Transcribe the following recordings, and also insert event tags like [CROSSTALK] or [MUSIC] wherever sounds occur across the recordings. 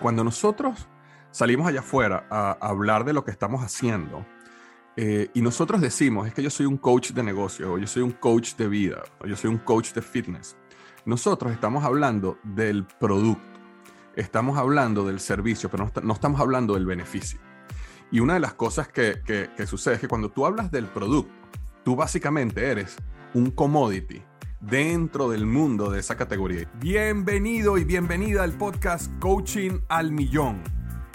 Cuando nosotros salimos allá afuera a hablar de lo que estamos haciendo, eh, y nosotros decimos, es que yo soy un coach de negocio, o yo soy un coach de vida, o yo soy un coach de fitness, nosotros estamos hablando del producto estamos hablando del servicio, pero no, estamos hablando del beneficio. Y una de las cosas que, que, sucede es que cuando tú hablas del producto, tú básicamente eres un commodity dentro del mundo de esa categoría. Bienvenido y bienvenida al podcast Coaching al Millón.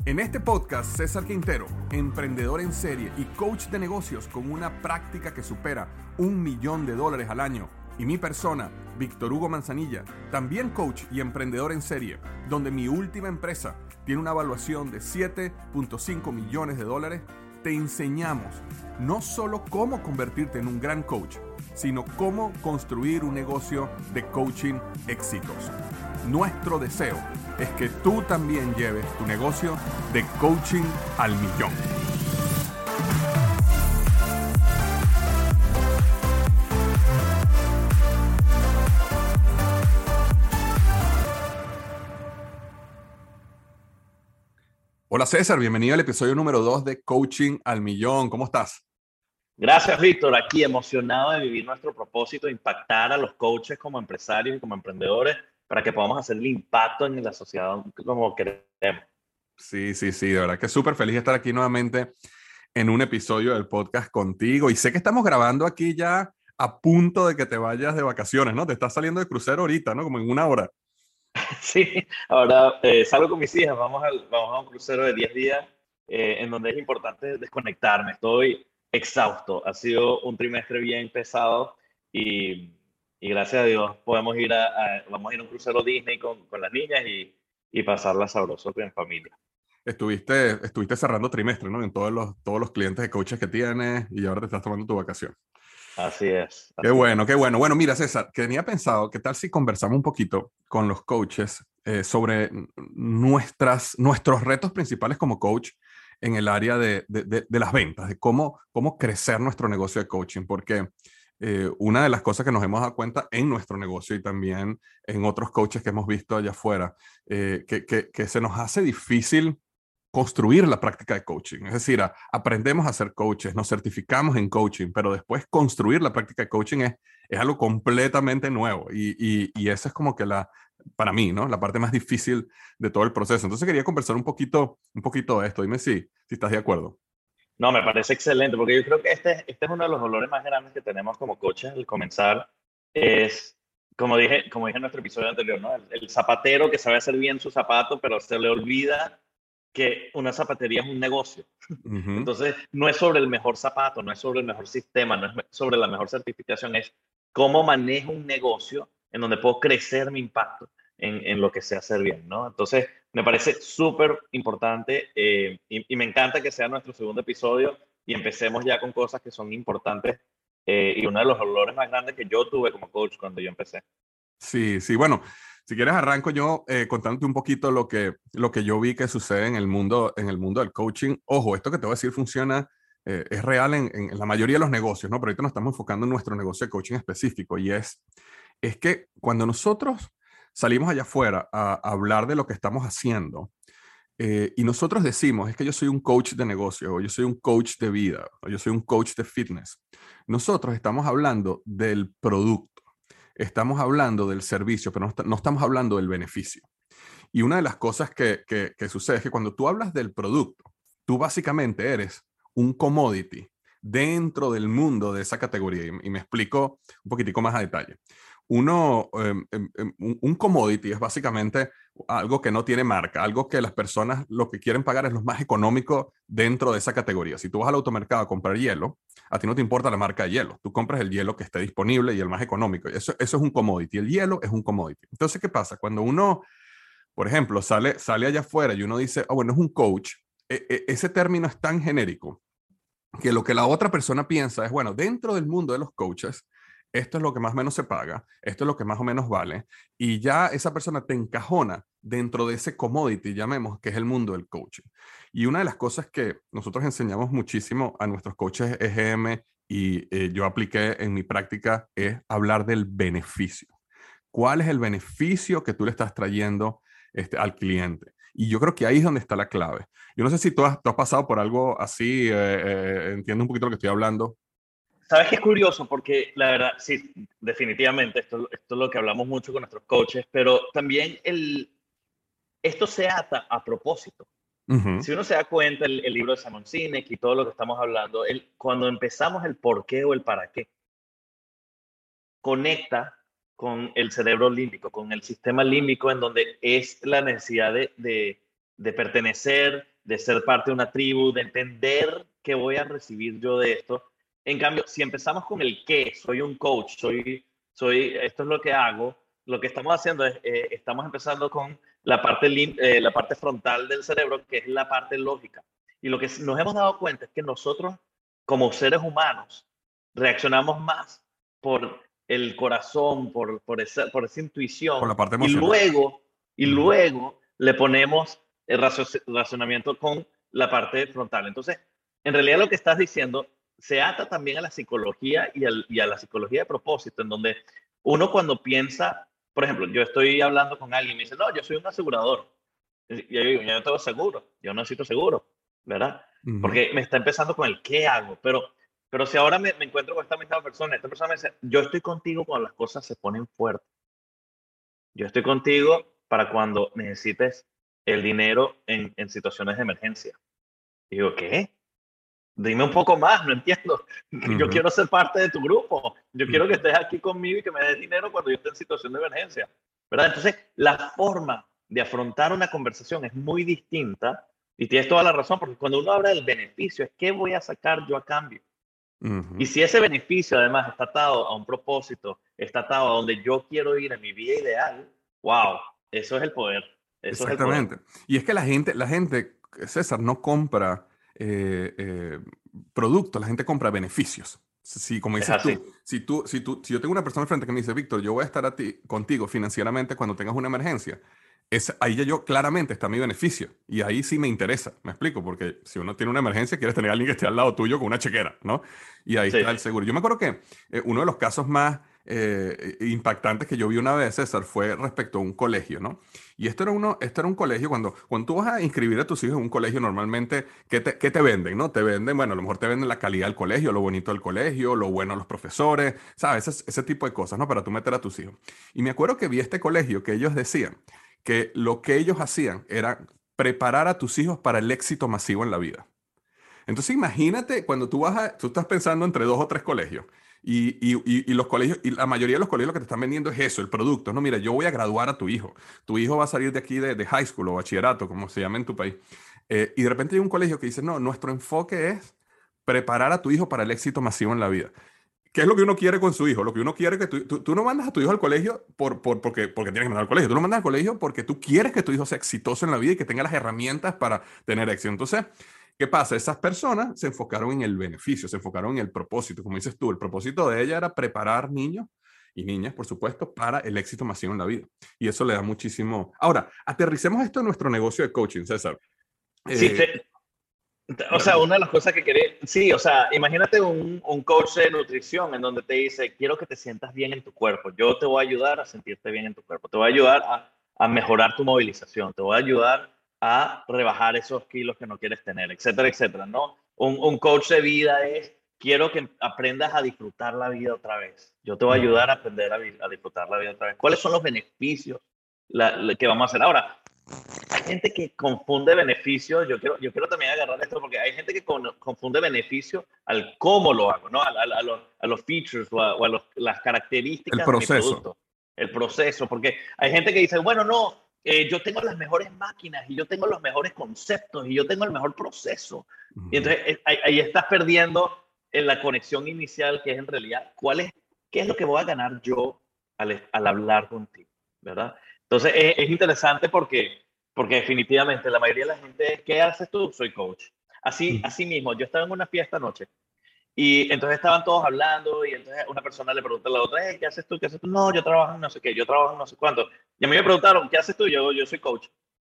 En este podcast, César Quintero, emprendedor en serie y coach de negocios con una práctica que supera un millón de dólares al año y mi persona, Víctor Hugo Manzanilla, también coach y emprendedor en serie, donde mi última empresa tiene una evaluación de 7.5 millones de dólares, te enseñamos no solo cómo convertirte en un gran coach, sino cómo construir un negocio de coaching exitoso. Nuestro deseo es que tú también lleves tu negocio de coaching al millón. Hola César, bienvenido al episodio número 2 de Coaching al Millón. ¿Cómo estás? Gracias, Víctor. Aquí emocionado de vivir nuestro propósito, impactar a los coaches como empresarios y como emprendedores para que podamos hacer el impacto en la sociedad como queremos. Sí, sí, sí, de verdad que súper feliz de estar aquí nuevamente en un episodio del podcast contigo. Y sé que estamos grabando aquí ya a punto de que te vayas de vacaciones, ¿no? Te estás saliendo de crucero ahorita, ¿no? Como en una hora. [LAUGHS] Sí, ahora eh, salgo con mis hijas, vamos, vamos a un crucero de 10 días eh, en donde es importante desconectarme. Estoy exhausto, ha sido un trimestre bien pesado y, y gracias a Dios podemos ir a, vamos a ir a un crucero Disney con, con las niñas y, y pasarla sabroso en familia. Estuviste, estuviste cerrando trimestre, ¿no? En todos los, todos los clientes de coaches que tienes y ahora te estás tomando tu vacación. Así es. qué bueno, qué bueno. Bueno, mira, César, que tenía pensado, ¿qué tal si conversamos un poquito con los coaches eh, sobre nuestras, nuestros retos principales como coach en el área de, de, las ventas, de cómo, cómo crecer nuestro negocio de coaching? Porque eh, una de las cosas que nos hemos dado cuenta en nuestro negocio y también en otros coaches que hemos visto allá afuera, eh, que, que se nos hace difícil construir la práctica de coaching. Es decir, aprendemos a ser coaches, nos certificamos en coaching, pero después construir la práctica de coaching es, es algo completamente nuevo. Y, y, y esa es como que la, para mí, ¿no? La parte más difícil de todo el proceso. Entonces quería conversar un poquito, un poquito de esto. Dime si, si estás de acuerdo. No, me parece excelente, porque yo creo que este, este es uno de los dolores más grandes que tenemos como coaches al comenzar. Es, como dije, como dije en nuestro episodio anterior, ¿no? El, el zapatero que sabe hacer bien su zapato, pero se le olvida que una zapatería es un negocio. Entonces, no es sobre el mejor zapato, no es sobre el mejor sistema, no es sobre la mejor certificación, es cómo manejo un negocio en donde puedo crecer mi impacto en, en lo que sé hacer bien, ¿no? Entonces, me parece súper importante eh, y, me encanta que sea nuestro segundo episodio y empecemos ya con cosas que son importantes eh, y uno de los dolores más grandes que yo tuve como coach cuando yo empecé. Sí, sí, bueno, si quieres, arranco yo eh, contándote un poquito lo que, lo que yo vi que sucede en el mundo, en el mundo del coaching. Ojo, esto que te voy a decir funciona, eh, es real en, en, la mayoría de los negocios, ¿no? Pero ahorita nos estamos enfocando en nuestro negocio de coaching específico y es, es que cuando nosotros salimos allá afuera a, hablar de lo que estamos haciendo, eh, y nosotros decimos, es que yo soy un coach de negocio, o yo soy un coach de vida, o yo soy un coach de fitness. Nosotros estamos hablando del producto estamos hablando del servicio, pero no, estamos hablando del beneficio. Y una de las cosas que, que, sucede es que cuando tú hablas del producto, tú básicamente eres un commodity dentro del mundo de esa categoría. Y, me explico un poquitico más a detalle. Uno, em, em, em, un commodity es básicamente algo que no tiene marca, algo que las personas lo que quieren pagar es lo más económico dentro de esa categoría. Si tú vas al automercado a comprar hielo, a ti no te importa la marca de hielo, tú compras el hielo que esté disponible y el más económico. Eso, eso es un commodity, el hielo es un commodity. Entonces, ¿qué pasa? Cuando uno, por ejemplo, sale, sale allá afuera y uno dice, oh, bueno, es un coach, e, e, ese término es tan genérico que lo que la otra persona piensa es, bueno, dentro del mundo de los coaches, esto es lo que más o menos se paga, esto es lo que más o menos vale, y ya esa persona te encajona dentro de ese commodity, llamemos, que es el mundo del coaching. Y una de las cosas que nosotros enseñamos muchísimo a nuestros coaches EGM y eh, yo apliqué en mi práctica es hablar del beneficio. ¿Cuál es el beneficio que tú le estás trayendo este, al cliente? Y yo creo que ahí es donde está la clave. Yo no sé si tú has, pasado por algo así, eh, eh, entiendo un poquito lo que estoy hablando. Sabes que es curioso porque la verdad, sí, definitivamente, esto, esto es lo que hablamos mucho con nuestros coaches, pero también el, esto se ata a propósito. Si uno se da cuenta, el, libro de Simon Sinek y todo lo que estamos hablando, el, cuando empezamos el por qué o el para qué, conecta con el cerebro límbico, con el sistema límbico en donde es la necesidad de, de, de pertenecer, de ser parte de una tribu, de entender qué voy a recibir yo de esto en cambio, si empezamos con el qué, soy un coach, soy, soy, esto es lo que hago, lo que estamos haciendo es, eh, estamos empezando con la parte, eh, la parte frontal del cerebro, que es la parte lógica. Y lo que nos hemos dado cuenta es que nosotros, como seres humanos, reaccionamos más por el corazón, por, por, esa, por esa intuición. Por la parte emocional. Y luego, y luego le ponemos el razonamiento con la parte frontal. Entonces, en realidad lo que estás diciendo se ata también a la psicología y, y, a la psicología de propósito, en donde uno cuando piensa, por ejemplo, yo estoy hablando con alguien y me dice, no, yo soy un asegurador. Y yo digo, yo no tengo seguro, yo no necesito seguro, ¿verdad? Porque me está empezando con el qué hago, pero, pero si ahora me, encuentro con esta misma persona, esta persona me dice, yo estoy contigo cuando las cosas se ponen fuertes. Yo estoy contigo para cuando necesites el dinero en, en situaciones de emergencia. Y digo, ¿qué? Dime un poco más, no entiendo. [LAUGHS] Yo quiero ser parte de tu grupo. Yo quiero que estés aquí conmigo y que me des dinero cuando yo esté en situación de emergencia. ¿Verdad? Entonces, la forma de afrontar una conversación es muy distinta y tienes toda la razón, porque cuando uno habla del beneficio, es qué voy a sacar yo a cambio. Y si ese beneficio además está atado a un propósito, está atado a donde yo quiero ir en mi vida ideal, wow, eso es el poder. Exactamente. Y es que la gente, la gente, César, no compra eh, eh, productos, la gente compra beneficios. Si, como dices tú, si tú, si tú, si yo tengo una persona frente que me dice, Víctor, yo voy a estar a ti, contigo financieramente cuando tengas una emergencia, es, ahí ya yo claramente está mi beneficio y ahí sí me interesa, me explico, porque si uno tiene una emergencia, quieres tener a alguien que esté al lado tuyo con una chequera, ¿no? Y ahí está el seguro. Yo me acuerdo que eh, uno de los casos más eh, impactantes que yo vi una vez, César, fue respecto a un colegio, ¿no? Y esto era, uno, esto era un colegio, cuando, cuando tú vas a inscribir a tus hijos en un colegio, normalmente, ¿qué te, ¿qué te venden, no? Te venden, bueno, a lo mejor te venden la calidad del colegio, lo bonito del colegio, lo bueno de los profesores, ¿sabes? Ese, ese tipo de cosas, ¿no? Para tú meter a tus hijos. Y me acuerdo que vi este colegio que ellos decían que lo que ellos hacían era preparar a tus hijos para el éxito masivo en la vida. Entonces imagínate cuando tú vas a, tú estás pensando entre dos o tres colegios y, y, y, los colegios, y la mayoría de los colegios lo que te están vendiendo es eso, el producto. No, mira, yo voy a graduar a tu hijo. Tu hijo va a salir de aquí de, de high school o bachillerato, como se llama en tu país. Eh, y de repente hay un colegio que dice, no, nuestro enfoque es preparar a tu hijo para el éxito masivo en la vida. ¿Qué es lo que uno quiere con su hijo? Lo que uno quiere que tú, tú, no mandas a tu hijo al colegio por, por, porque, porque tienes que mandar al colegio. Tú lo mandas al colegio porque tú quieres que tu hijo sea exitoso en la vida y que tenga las herramientas para tener éxito. Entonces, ¿Qué pasa? Esas personas se enfocaron en el beneficio, se enfocaron en el propósito. Como dices tú, el propósito de ella era preparar niños y niñas, por supuesto, para el éxito masivo en la vida. Y eso le da muchísimo. Ahora, aterricemos esto en nuestro negocio de coaching, César. Sí, eh, o sea, una de las cosas que quería, sí, o sea, imagínate un, un, coach de nutrición en donde te dice, quiero que te sientas bien en tu cuerpo, yo te voy a ayudar a sentirte bien en tu cuerpo, te voy a ayudar a, a mejorar tu movilización, te voy a ayudar a rebajar esos kilos que no quieres tener, etcétera, etcétera, ¿no? Un, un coach de vida es, quiero que aprendas a disfrutar la vida otra vez. Yo te voy a ayudar a aprender a, a disfrutar la vida otra vez. ¿Cuáles son los beneficios la, que vamos a hacer ahora? gente que confunde beneficio, yo quiero, yo quiero también agarrar esto porque hay gente que confunde beneficio al cómo lo hago, ¿no? A, a, los, a los, features o a, las características el proceso. de mi producto. El proceso, porque hay gente que dice, bueno, no, eh, yo tengo las mejores máquinas y yo tengo los mejores conceptos y yo tengo el mejor proceso. Y entonces eh, ahí, estás perdiendo en la conexión inicial, que es en realidad, ¿cuál es, qué es lo que voy a ganar yo al, al hablar contigo, ¿verdad? Entonces es, interesante porque, porque definitivamente la mayoría de la gente, ¿qué haces tú? Soy coach. Así, así mismo, yo estaba en una fiesta anoche y entonces estaban todos hablando y entonces una persona le pregunta a la otra, ¿qué haces tú? ¿Qué haces tú? No, yo trabajo en no sé qué, yo trabajo en no sé cuánto. Y a mí me preguntaron, ¿qué haces tú? Yo, yo soy coach.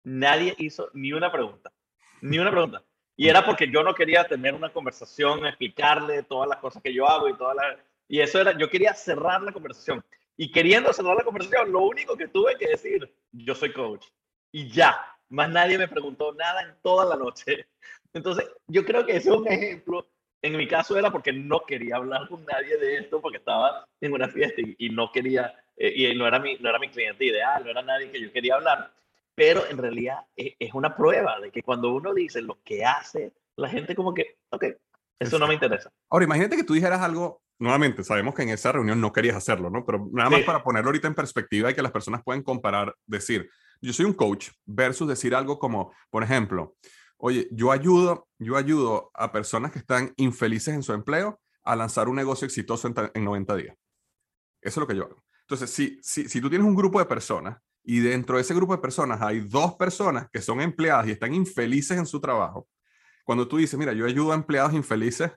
Nadie hizo ni una pregunta, ni una pregunta. Y era porque yo no quería tener una conversación, explicarle todas las cosas que yo hago y todas las... Y eso era, yo quería cerrar la conversación. Y queriendo cerrar la conversación, lo único que tuve que decir, yo soy coach. Y ya, más nadie me preguntó nada en toda la noche. Entonces, yo creo que ese es un ejemplo. En mi caso era porque no quería hablar con nadie de esto, porque estaba en una fiesta y, no quería, eh, y no era, mi, no era mi cliente ideal, no era nadie que yo quería hablar. Pero en realidad es, es una prueba de que cuando uno dice lo que hace, la gente como que, ok, eso no me interesa. Ahora, imagínate que tú dijeras algo nuevamente, sabemos que en esa reunión no querías hacerlo, ¿no? Pero nada más para ponerlo ahorita en perspectiva y que las personas pueden comparar, decir, yo soy un coach versus decir algo como, por ejemplo, oye, yo ayudo, yo ayudo a personas que están infelices en su empleo a lanzar un negocio exitoso en, 90 días. Eso es lo que yo hago. Entonces, si, si, si tú tienes un grupo de personas y dentro de ese grupo de personas hay dos personas que son empleadas y están infelices en su trabajo, cuando tú dices, mira, yo ayudo a empleados infelices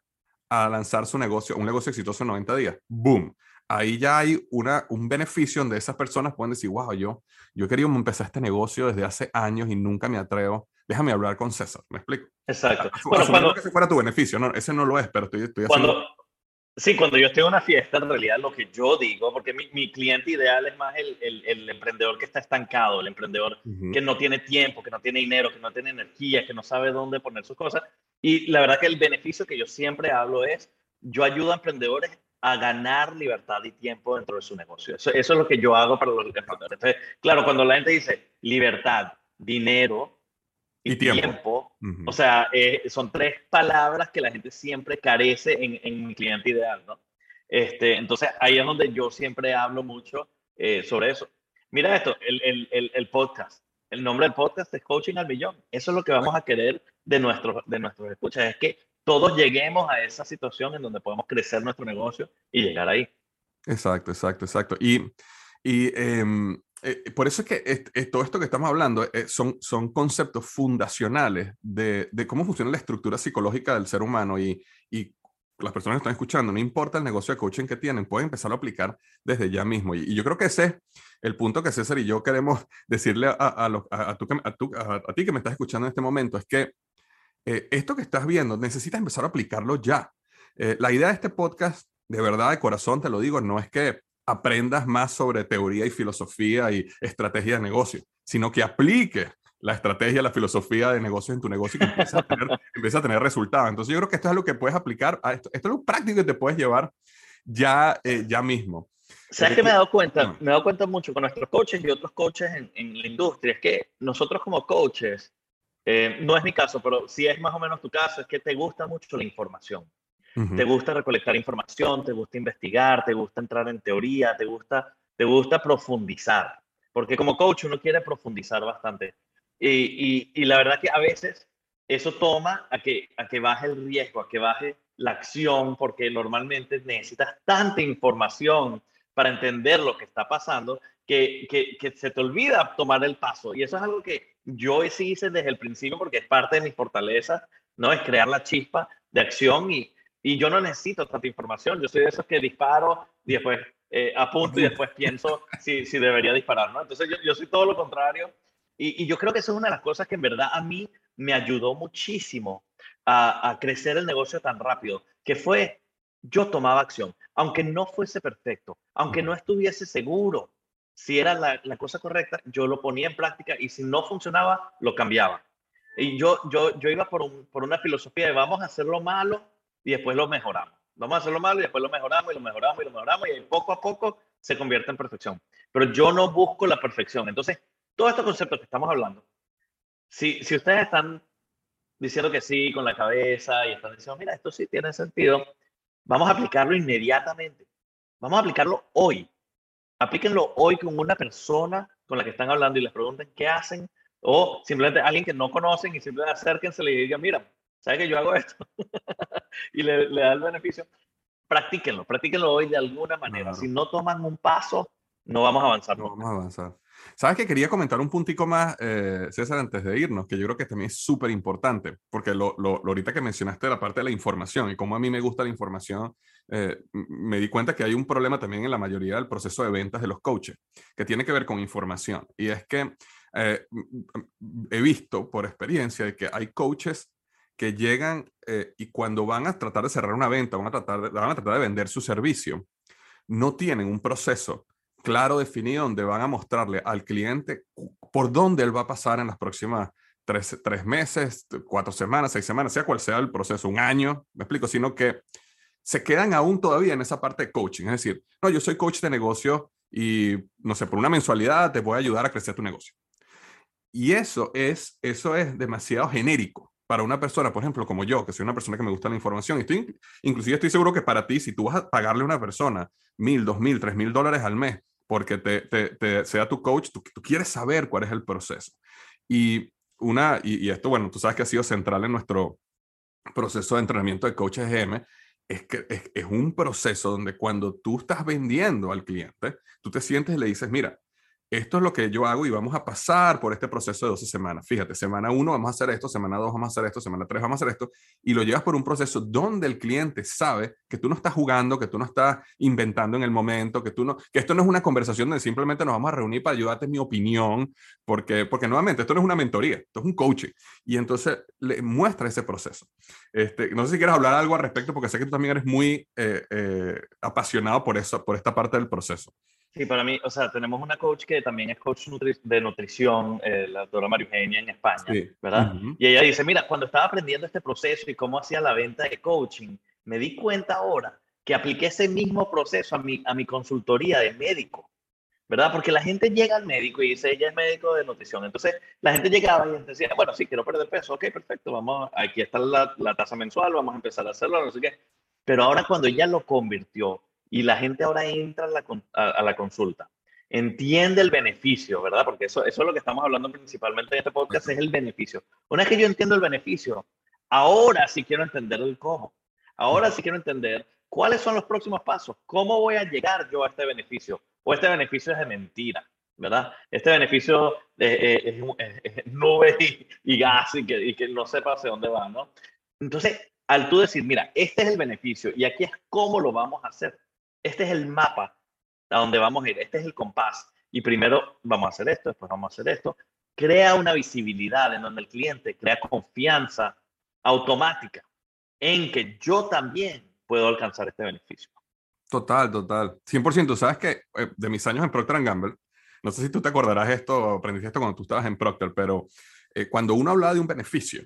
a lanzar su negocio, un negocio exitoso en 90 días. ¡Boom! Ahí ya hay una, un beneficio donde esas personas pueden decir, wow, yo, yo he querido empezar este negocio desde hace años y nunca me atrevo. Déjame hablar con César, ¿me explico? Exacto. Bueno, cuando, que ese fuera tu beneficio, no, ese no lo es, pero estoy, estoy cuando, Sí, cuando yo estoy en una fiesta, en realidad lo que yo digo, porque mi, mi cliente ideal es más el, el, el, emprendedor que está estancado, el emprendedor que no tiene tiempo, que no tiene dinero, que no tiene energía, que no sabe dónde poner sus cosas. Y la verdad que el beneficio que yo siempre hablo es, yo ayudo a emprendedores a ganar libertad y tiempo dentro de su negocio. Eso, eso es lo que yo hago para los emprendedores. Entonces, claro, cuando la gente dice libertad, dinero y, tiempo, o sea, eh, son tres palabras que la gente siempre carece en, en mi cliente ideal, ¿no? Este, entonces, ahí es donde yo siempre hablo mucho eh, sobre eso. Mira esto, el, el, el, podcast. El nombre del podcast es Coaching al Millón. Eso es lo que vamos a querer de nuestros, de nuestros escuchas, es que todos lleguemos a esa situación en donde podemos crecer nuestro negocio y llegar ahí. Exacto, exacto, exacto. Y, y em, eh, por eso es que todo esto que estamos hablando eh, son, son conceptos fundacionales de, de, cómo funciona la estructura psicológica del ser humano y, y las personas que están escuchando, no importa el negocio de coaching que tienen, pueden empezar a aplicar desde ya mismo. Y, yo creo que ese es el punto que César y yo queremos decirle a, a, a, a ti que me estás escuchando en este momento, es que eh, esto que estás viendo, necesitas empezar a aplicarlo ya. Eh, la idea de este podcast, de verdad, de corazón, te lo digo, no es que aprendas más sobre teoría y filosofía y estrategia de negocio, sino que apliques la estrategia, la filosofía de negocio en tu negocio y que empieces a tener, [LAUGHS] a tener resultados. Entonces yo creo que esto es lo que puedes aplicar a esto. Esto es lo práctico que te puedes llevar ya, eh, ya mismo. ¿Sabes que me he dado cuenta? Me he dado cuenta mucho con nuestros coaches y otros coaches en, en la industria. Es que nosotros como coaches eh, no es mi caso, pero si es más o menos tu caso, es que te gusta mucho la información. Te gusta recolectar información, te gusta investigar, te gusta entrar en teoría, te gusta, te gusta profundizar. Porque como coach uno quiere profundizar bastante. Y, y, la verdad que a veces eso toma a que, a que baje el riesgo, a que baje la acción, porque normalmente necesitas tanta información para entender lo que está pasando que, que, que se te olvida tomar el paso. Y eso es algo que yo sí hice desde el principio porque es parte de mis fortalezas, ¿no? Es crear la chispa de acción y, y yo no necesito tanta información. Yo soy de esos que disparo y después eh, apunto y después pienso [LAUGHS] si, si debería disparar, ¿no? Entonces yo, yo soy todo lo contrario y, y, yo creo que eso es una de las cosas que en verdad a mí me ayudó muchísimo a, a crecer el negocio tan rápido, que fue yo tomaba acción, aunque no fuese perfecto, aunque no estuviese seguro, si era la, cosa correcta, yo lo ponía en práctica y si no funcionaba, lo cambiaba. Y yo, yo, yo iba por, por una filosofía de vamos a hacerlo malo y después lo mejoramos. Vamos a hacerlo malo y después lo mejoramos y lo mejoramos y lo mejoramos y poco a poco se convierte en perfección. Pero yo no busco la perfección. Entonces, todos estos conceptos que estamos hablando, si, si ustedes están diciendo que sí con la cabeza y están diciendo, mira, esto sí tiene sentido, vamos a aplicarlo inmediatamente. Vamos a aplicarlo hoy. Aplíquenlo hoy con una persona con la que están hablando y les pregunten qué hacen o simplemente alguien que no conocen y simplemente acérquense y digan, mira, ¿sabes que yo hago esto? [LAUGHS] y le, le da el beneficio. Practíquenlo, practíquenlo hoy de alguna manera. Si no toman un paso, no vamos a avanzar. No vamos a avanzar. Sabes que quería comentar un puntico más, eh, César, antes de irnos, que yo creo que también es súper importante, porque lo, lo, ahorita que mencionaste la parte de la información y como a mí me gusta la información, eh, me di cuenta que hay un problema también en la mayoría del proceso de ventas de los coaches, que tiene que ver con información. Y es que eh, he visto por experiencia de que hay coaches que llegan y cuando van a tratar de cerrar una venta, van a tratar de, van a tratar de vender su servicio, no tienen un proceso claro, definido, donde van a mostrarle al cliente por dónde él va a pasar en las próximas tres, tres, meses, cuatro semanas, seis semanas, sea cual sea el proceso, un año, me explico, sino que se quedan aún todavía en esa parte de coaching. Es decir, no, yo soy coach de negocio y, no sé, por una mensualidad te voy a ayudar a crecer tu negocio. Y eso es, eso es demasiado genérico para una persona, por ejemplo, como yo, que soy una persona que me gusta la información, y estoy, inclusive estoy seguro que para ti, si tú vas a pagarle a una persona mil, dos mil, tres mil dólares al mes porque te, sea tu coach, tú, quieres saber cuál es el proceso. Y, una, y, esto, bueno, tú sabes que ha sido central en nuestro proceso de entrenamiento de coaches GM, es que es, es, un proceso donde cuando tú estás vendiendo al cliente, tú te sientes y le dices, mira, esto es lo que yo hago y vamos a pasar por este proceso de 12 semanas. Fíjate, semana 1 vamos a hacer esto, semana 2 vamos a hacer esto, semana 3 vamos a hacer esto, y lo llevas por un proceso donde el cliente sabe que tú no estás jugando, que tú no estás inventando en el momento, que tú no, que esto no es una conversación donde simplemente nos vamos a reunir para ayudarte en mi opinión, porque, porque nuevamente esto no es una mentoría, esto es un coaching, y entonces le muestra ese proceso. Este, no sé si quieres hablar algo al respecto, porque sé que tú también eres muy eh, eh, apasionado por eso, por esta parte del proceso. Sí, para mí, o sea, tenemos una coach que también es coach de nutrición, eh, la doctora María Eugenia en España, ¿verdad? Y ella dice, mira, cuando estaba aprendiendo este proceso y cómo hacía la venta de coaching, me di cuenta ahora que apliqué ese mismo proceso a mi, a mi consultoría de médico, ¿verdad? Porque la gente llega al médico y dice, ella es médico de nutrición. Entonces, la gente llegaba y decía, bueno, sí, quiero perder peso, ok, perfecto, vamos, aquí está la, la tasa mensual, vamos a empezar a hacerlo, no sé qué. Pero ahora cuando ella lo convirtió y la gente ahora entra a la, consulta. Entiende el beneficio, ¿verdad? Porque eso, eso es lo que estamos hablando principalmente en este podcast, es el beneficio. Una vez que yo entiendo el beneficio, ahora sí quiero entender el cómo. Ahora sí quiero entender cuáles son los próximos pasos, cómo voy a llegar yo a este beneficio. O este beneficio es de mentira, ¿verdad? Este beneficio es, nube y, gas y que, y que no sepa hacia dónde va, ¿no? Entonces, al tú decir, mira, este es el beneficio y aquí es cómo lo vamos a hacer este es el mapa a donde vamos a ir, este es el compás. Y primero vamos a hacer esto, después vamos a hacer esto. Crea una visibilidad en donde el cliente crea confianza automática en que yo también puedo alcanzar este beneficio. Total, total. 100%. Sabes que eh, de mis años en Procter Gamble, no sé si tú te acordarás esto aprendiste esto cuando tú estabas en Procter, pero eh, cuando uno habla de un beneficio,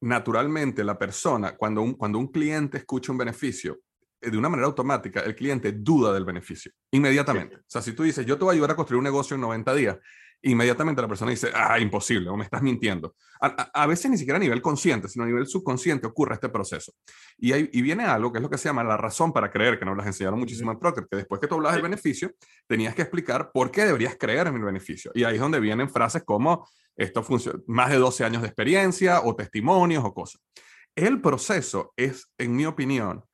naturalmente la persona, cuando un, cuando un cliente escucha un beneficio, de una manera automática, el cliente duda del beneficio inmediatamente. O sea, si tú dices, yo te voy a ayudar a construir un negocio en 90 días, inmediatamente la persona dice, ah, imposible, o me estás mintiendo. A, veces ni siquiera a nivel consciente, sino a nivel subconsciente ocurre este proceso. Y, hay, y viene algo que es lo que se llama la razón para creer, que nos las enseñaron muchísimo en Procter, que después que tú hablas del beneficio, tenías que explicar por qué deberías creer en el beneficio. Y ahí es donde vienen frases como, esto funciona, más de 12 años de experiencia, o testimonios, o cosas. El proceso es, en mi opinión,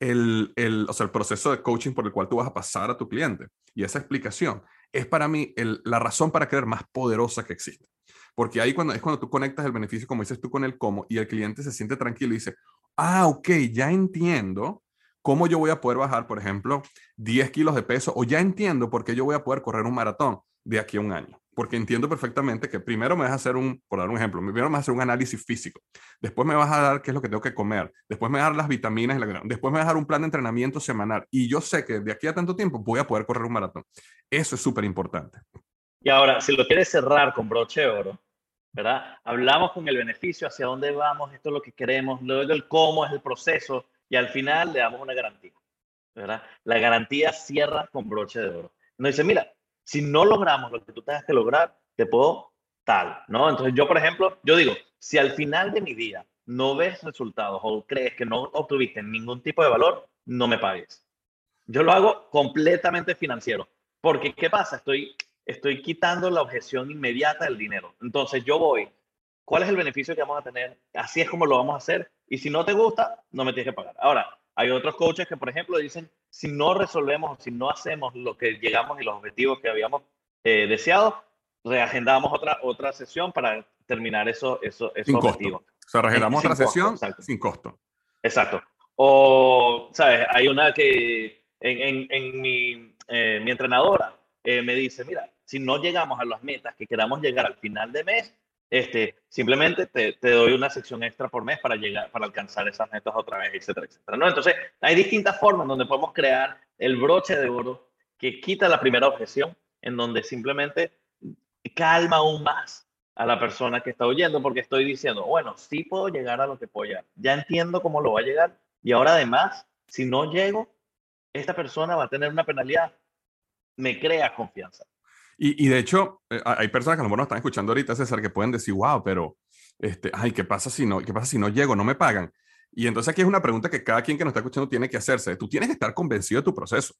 el, el, o sea, el proceso de coaching por el cual tú vas a pasar a tu cliente. Y esa explicación es para mí la razón para creer más poderosa que existe. Porque ahí cuando, es cuando tú conectas el beneficio, como dices tú, con el cómo, y el cliente se siente tranquilo y dice, ah, ok, ya entiendo cómo yo voy a poder bajar, por ejemplo, 10 kilos de peso, o ya entiendo por qué yo voy a poder correr un maratón de aquí a un año porque entiendo perfectamente que primero me vas a hacer un, por dar un ejemplo, primero me vas a hacer un análisis físico, después me vas a dar qué es lo que tengo que comer, después me vas a dar las vitaminas, y la, después me vas a dar un plan de entrenamiento semanal y yo sé que de aquí a tanto tiempo voy a poder correr un maratón. Eso es súper importante. Y ahora, si lo quieres cerrar con broche de oro, ¿verdad? Hablamos con el beneficio, hacia dónde vamos, esto es lo que queremos, luego el cómo es el proceso y al final le damos una garantía, ¿verdad? La garantía cierra con broche de oro. Nos dice, mira, si no logramos lo que tú tengas que lograr, te puedo tal, ¿no? Entonces yo, por ejemplo, yo digo, si al final de mi día no ves resultados o crees que no obtuviste ningún tipo de valor, no me pagues. Yo lo hago completamente financiero, porque ¿qué pasa? Estoy, estoy quitando la objeción inmediata del dinero. Entonces yo voy, ¿cuál es el beneficio que vamos a tener? Así es como lo vamos a hacer. Y si no te gusta, no me tienes que pagar. Ahora, hay otros coaches que, por ejemplo, dicen, si no resolvemos, si no hacemos lo que llegamos y los objetivos que habíamos eh, deseado, reagendamos otra, otra sesión para terminar eso, eso, esos objetivos. O sea, reagendamos otra sesión sin costo. Exacto. O, ¿sabes? Hay una que en, en, mi, eh, mi, entrenadora eh, me dice, mira, si no llegamos a las metas que queramos llegar al final de mes, este, simplemente te, doy una sección extra por mes para llegar, para alcanzar esas metas otra vez, etcétera, etcétera. ¿no? Entonces, hay distintas formas donde podemos crear el broche de oro que quita la primera objeción, en donde simplemente calma aún más a la persona que está oyendo, porque estoy diciendo, bueno, sí puedo llegar a lo que puedo llegar, ya entiendo cómo lo va a llegar, y ahora además, si no llego, esta persona va a tener una penalidad, me crea confianza. Y, de hecho, eh, hay personas que a lo mejor nos están escuchando ahorita, César, que pueden decir, wow, pero, este, ay, ¿qué pasa si no, qué pasa si no llego, no me pagan? Y entonces aquí es una pregunta que cada quien que nos está escuchando tiene que hacerse. Tú tienes que estar convencido de tu proceso.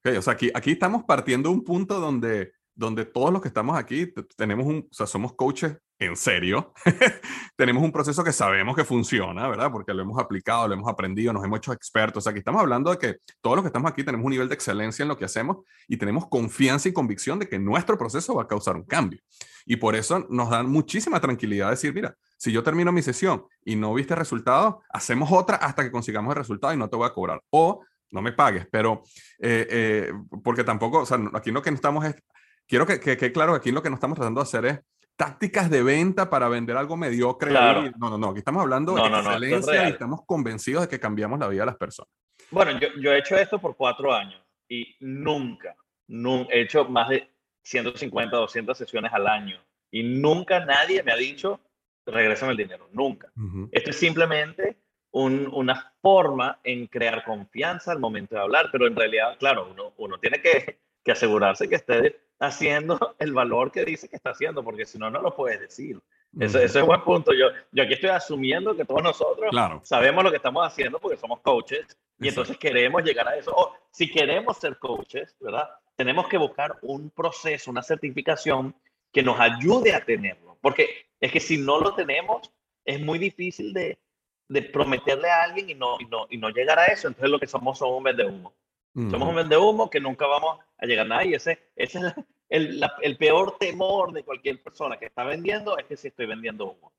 Okay, o sea, aquí, aquí estamos partiendo un punto donde donde todos los que estamos aquí tenemos un, o sea, somos coaches en serio, [LAUGHS] tenemos un proceso que sabemos que funciona, ¿verdad? Porque lo hemos aplicado, lo hemos aprendido, nos hemos hecho expertos. O sea, aquí estamos hablando de que todos los que estamos aquí tenemos un nivel de excelencia en lo que hacemos y tenemos confianza y convicción de que nuestro proceso va a causar un cambio. Y por eso nos dan muchísima tranquilidad decir, mira, si yo termino mi sesión y no viste resultado, hacemos otra hasta que consigamos el resultado y no te voy a cobrar. O no me pagues, pero eh, eh, porque tampoco, o sea, aquí lo que estamos es quiero que, que, claro que aquí lo que nos estamos tratando de hacer es tácticas de venta para vender algo mediocre. No, no, no, aquí estamos hablando de excelencia y estamos convencidos de que cambiamos la vida de las personas. Bueno, yo, yo he hecho esto por cuatro años y nunca, nunca, he hecho más de 150, 200 sesiones al año y nunca nadie me ha dicho, regresen el dinero, nunca. Esto es simplemente un, una forma en crear confianza al momento de hablar, pero en realidad, claro, uno, uno tiene que, que asegurarse que esté haciendo [LAUGHS] el valor que dice que está haciendo, porque si no, no lo puedes decir. Ese, ese, es un buen punto. Yo, yo aquí estoy asumiendo que todos nosotros sabemos lo que estamos haciendo porque somos coaches y entonces queremos llegar a eso. O si queremos ser coaches, ¿verdad? Tenemos que buscar un proceso, una certificación que nos ayude a tenerlo. Porque es que si no lo tenemos, es muy difícil de, de prometerle a alguien y no, y, no, y no llegar a eso. Entonces lo que somos somos un vende humo. Somos un vende humo que nunca vamos a llegar a nadie. Ese, ese es el, el, peor temor de cualquier persona que está vendiendo, es que si estoy vendiendo humo.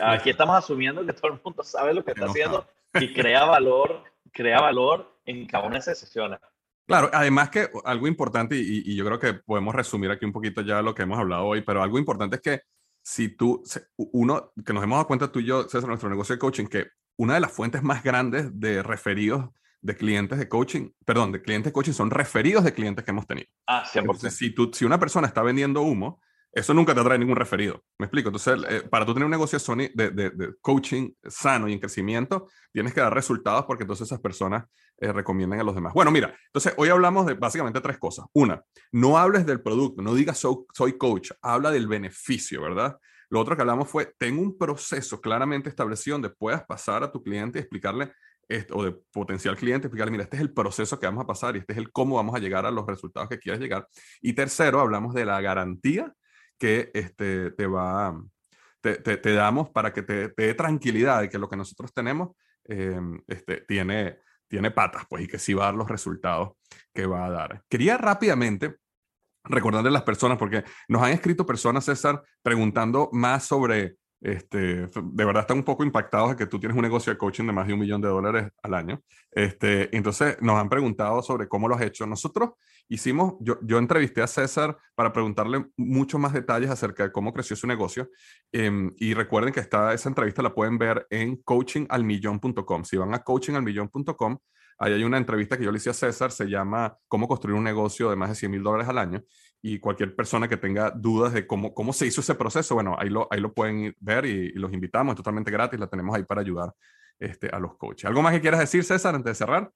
Aquí estamos asumiendo que todo el mundo sabe lo que está haciendo y crea valor, crea valor en cada una de esas sesiones. Claro, además que algo importante, y, y, yo creo que podemos resumir aquí un poquito ya lo que hemos hablado hoy, pero algo importante es que si tú, uno, que nos hemos dado cuenta tú y yo, César, nuestro negocio de coaching, que una de las fuentes más grandes de referidos de clientes de coaching, perdón, de clientes de coaching son referidos de clientes que hemos tenido. Ah, 100%. Entonces, si, tú, si una persona está vendiendo humo, eso nunca te trae ningún referido. ¿Me explico? Entonces, eh, para tú tener un negocio de, de, de, coaching sano y en crecimiento, tienes que dar resultados porque entonces esas personas eh, recomiendan a los demás. Bueno, mira, entonces hoy hablamos de básicamente tres cosas. Una, no hables del producto, no digas soy coach, habla del beneficio, ¿verdad? Lo otro que hablamos fue, ten un proceso claramente establecido donde puedas pasar a tu cliente y explicarle o de potencial cliente, explicarle, mira, este es el proceso que vamos a pasar y este es el cómo vamos a llegar a los resultados que quieras llegar. Y tercero, hablamos de la garantía que este, te va, te, te, damos para que te, dé tranquilidad de que lo que nosotros tenemos em, este, tiene, tiene patas, pues, y que sí va a dar los resultados que va a dar. Quería rápidamente recordarle a las personas, porque nos han escrito personas, César, preguntando más sobre este, de verdad están un poco impactados de que tú tienes un negocio de coaching de más de un millón de dólares al año. Este, entonces nos han preguntado sobre cómo lo has hecho. Nosotros hicimos, yo, yo entrevisté a César para preguntarle muchos más detalles acerca de cómo creció su negocio. Em, y recuerden que está, esa entrevista la pueden ver en coachingalmillón.com. Si van a coachingalmillón.com, ahí hay una entrevista que yo le hice a César, se llama Cómo construir un negocio de más de 100 mil dólares al año y cualquier persona que tenga dudas de cómo, cómo se hizo ese proceso, bueno, ahí lo, ahí lo pueden ver y, los invitamos, es totalmente gratis, la tenemos ahí para ayudar este, a los coaches. ¿Algo más que quieras decir, César, antes de cerrar?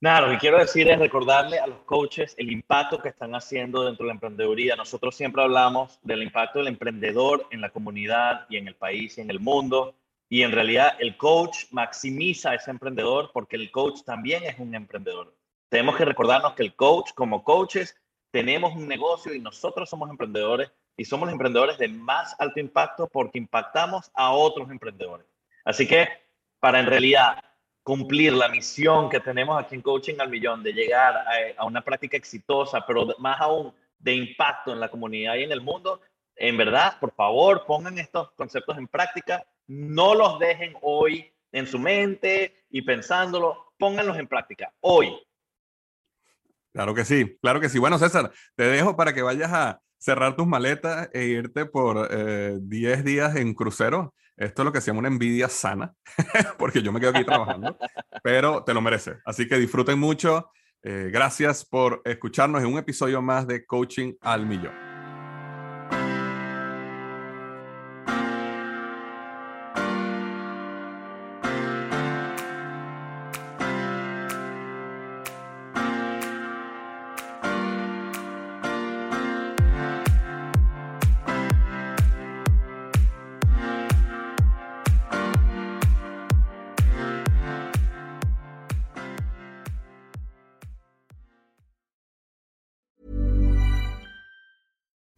Nada, lo que quiero decir es recordarle a los coaches el impacto que están haciendo dentro de la emprendeduría. Nosotros siempre hablamos del impacto del emprendedor en la comunidad y en el país y en el mundo. Y en realidad el coach maximiza a ese emprendedor porque el coach también es un emprendedor. Tenemos que recordarnos que el coach, como coaches, tenemos un negocio y nosotros somos emprendedores y somos los emprendedores de más alto impacto porque impactamos a otros emprendedores. Así que para en realidad cumplir la misión que tenemos aquí en Coaching al Millón de llegar a, una práctica exitosa, pero más aún de impacto en la comunidad y en el mundo, en verdad, por favor, pongan estos conceptos en práctica, no los dejen hoy en su mente y pensándolo, pónganlos en práctica hoy. Claro que sí, claro que sí. Bueno, César, te dejo para que vayas a cerrar tus maletas e irte por 10 eh, días en crucero esto es lo que se llama una envidia sana, [LAUGHS] porque yo me quedo aquí trabajando, [LAUGHS] pero te lo merece. Así que disfruten mucho. Eh, gracias por escucharnos en un episodio más de Coaching al Millón.